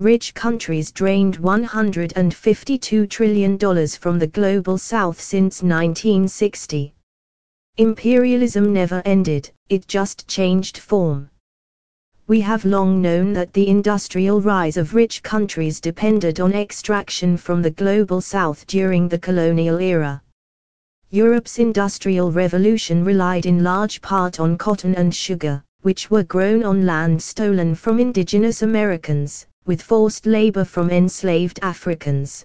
rich countries drained $152 trillion from the global south since 1960. Imperialism never ended, it just changed form. We have long known that the industrial rise of rich countries depended on extraction from the global south during the colonial era. Europe's industrial revolution relied in large part on cotton and sugar, which were grown on land stolen from indigenous Americans with forced labor from enslaved Africans.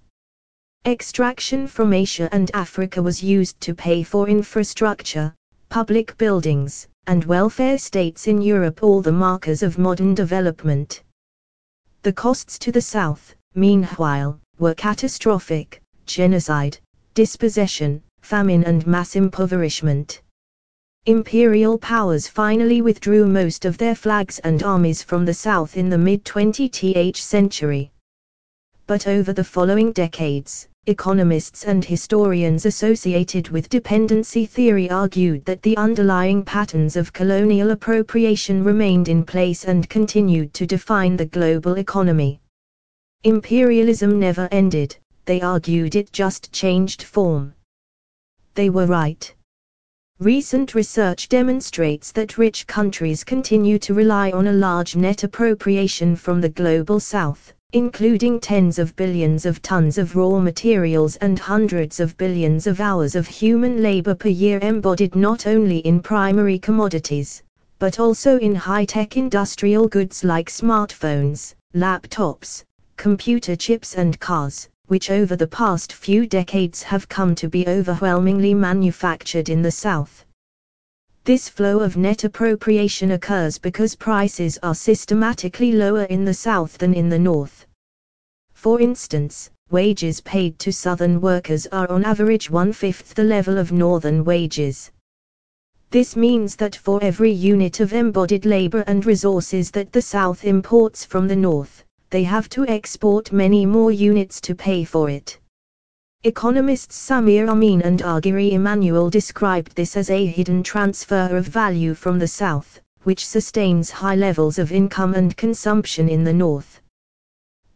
Extraction from Asia and Africa was used to pay for infrastructure, public buildings, and welfare states in Europe, all the markers of modern development. The costs to the south, meanwhile, were catastrophic genocide, dispossession, famine, and mass impoverishment imperial powers finally withdrew most of their flags and armies from the south in the mid-20th century. But over the following decades, economists and historians associated with dependency theory argued that the underlying patterns of colonial appropriation remained in place and continued to define the global economy. Imperialism never ended, they argued it just changed form. They were right. Recent research demonstrates that rich countries continue to rely on a large net appropriation from the global south, including tens of billions of tons of raw materials and hundreds of billions of hours of human labor per year embodied not only in primary commodities, but also in high-tech industrial goods like smartphones, laptops, computer chips and cars which over the past few decades have come to be overwhelmingly manufactured in the South. This flow of net appropriation occurs because prices are systematically lower in the South than in the North. For instance, wages paid to Southern workers are on average one-fifth the level of Northern wages. This means that for every unit of embodied labor and resources that the South imports from the North, they have to export many more units to pay for it. Economists Samir Amin and Arghiri Emmanuel described this as a hidden transfer of value from the South, which sustains high levels of income and consumption in the North.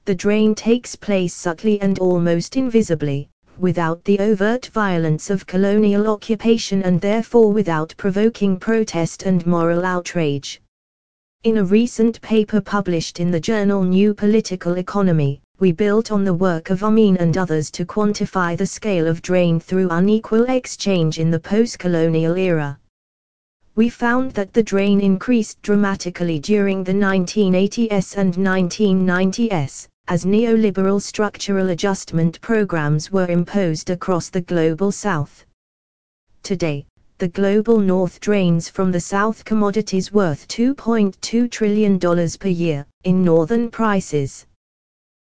The drain takes place subtly and almost invisibly, without the overt violence of colonial occupation and therefore without provoking protest and moral outrage. In a recent paper published in the journal New Political Economy, we built on the work of Amin and others to quantify the scale of drain through unequal exchange in the post-colonial era. We found that the drain increased dramatically during the 1980s and 1990s, as neoliberal structural adjustment programs were imposed across the global south. Today, the global north drains from the south commodities worth $2.2 trillion per year, in northern prices.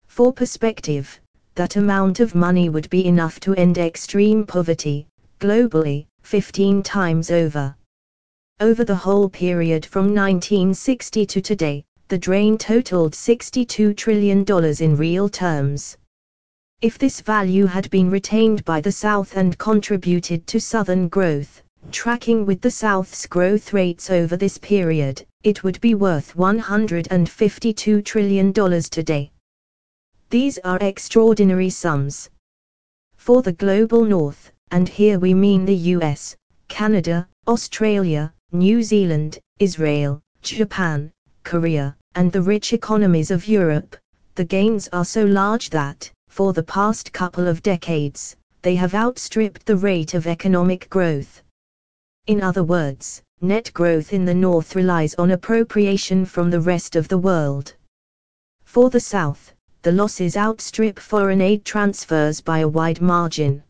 For perspective, that amount of money would be enough to end extreme poverty, globally, 15 times over. Over the whole period from 1960 to today, the drain totaled $62 trillion in real terms. If this value had been retained by the South and contributed to Southern growth, Tracking with the South's growth rates over this period, it would be worth $152 trillion today. These are extraordinary sums. For the global North, and here we mean the US, Canada, Australia, New Zealand, Israel, Japan, Korea, and the rich economies of Europe, the gains are so large that, for the past couple of decades, they have outstripped the rate of economic growth. In other words, net growth in the North relies on appropriation from the rest of the world. For the South, the losses outstrip foreign aid transfers by a wide margin.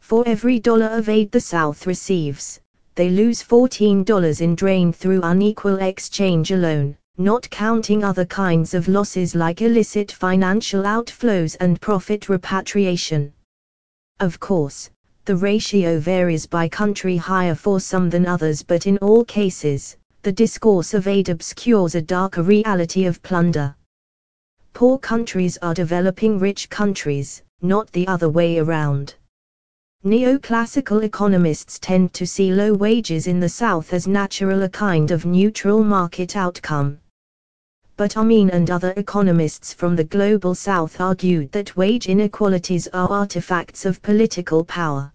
For every dollar of aid the South receives, they lose $14 in drain through unequal exchange alone, not counting other kinds of losses like illicit financial outflows and profit repatriation. Of course, the ratio varies by country higher for some than others but in all cases, the discourse of aid obscures a darker reality of plunder. Poor countries are developing rich countries, not the other way around. Neoclassical economists tend to see low wages in the South as natural a kind of neutral market outcome. but Amin and other economists from the Global South argued that wage inequalities are artifacts of political power.